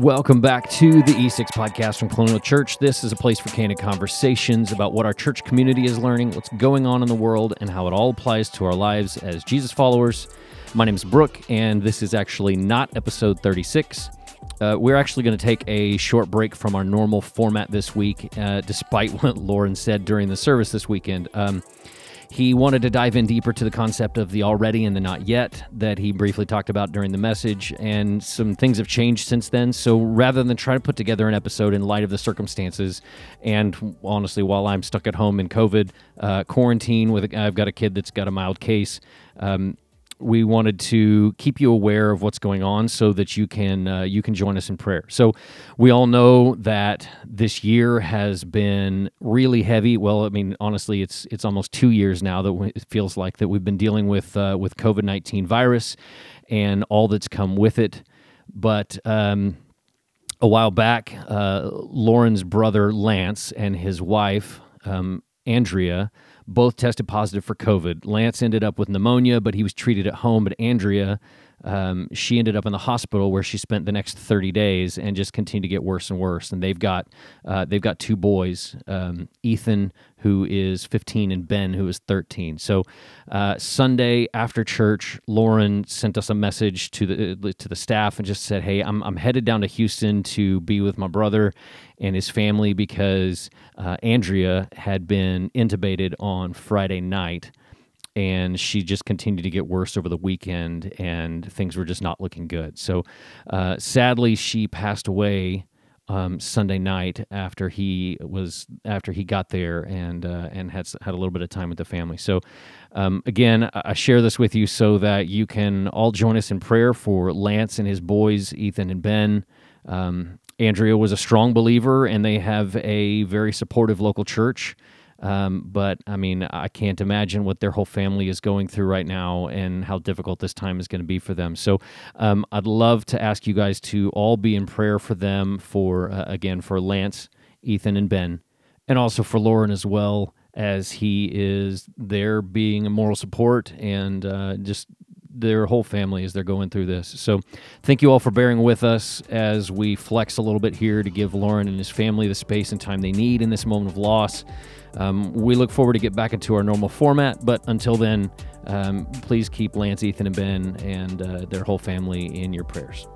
Welcome back to the E6 podcast from Colonial Church. This is a place for candid conversations about what our church community is learning, what's going on in the world, and how it all applies to our lives as Jesus followers. My name is Brooke, and this is actually not episode 36. Uh, we're actually going to take a short break from our normal format this week, uh, despite what Lauren said during the service this weekend. Um, he wanted to dive in deeper to the concept of the already and the not yet that he briefly talked about during the message, and some things have changed since then. So rather than try to put together an episode in light of the circumstances, and honestly, while I'm stuck at home in COVID uh, quarantine with, I've got a kid that's got a mild case. Um, we wanted to keep you aware of what's going on so that you can uh, you can join us in prayer. So we all know that this year has been really heavy. Well, I mean, honestly, it's it's almost two years now that it feels like that we've been dealing with uh, with COVID nineteen virus and all that's come with it. But um, a while back, uh, Lauren's brother Lance and his wife um, Andrea both tested positive for COVID. Lance ended up with pneumonia, but he was treated at home. But Andrea um, she ended up in the hospital where she spent the next 30 days and just continued to get worse and worse. And they've got uh, they've got two boys, um, Ethan who is 15 and Ben who is 13. So uh, Sunday after church, Lauren sent us a message to the to the staff and just said, "Hey, I'm I'm headed down to Houston to be with my brother and his family because uh, Andrea had been intubated on Friday night." And she just continued to get worse over the weekend, and things were just not looking good. So, uh, sadly, she passed away um, Sunday night after he was after he got there and uh, and had had a little bit of time with the family. So, um, again, I share this with you so that you can all join us in prayer for Lance and his boys, Ethan and Ben. Um, Andrea was a strong believer, and they have a very supportive local church. Um, but I mean, I can't imagine what their whole family is going through right now and how difficult this time is going to be for them. So um, I'd love to ask you guys to all be in prayer for them, for uh, again, for Lance, Ethan, and Ben, and also for Lauren as well, as he is there being a moral support and uh, just their whole family as they're going through this. So, thank you all for bearing with us as we flex a little bit here to give Lauren and his family the space and time they need in this moment of loss. Um, we look forward to get back into our normal format, but until then, um, please keep Lance, Ethan, and Ben and uh, their whole family in your prayers.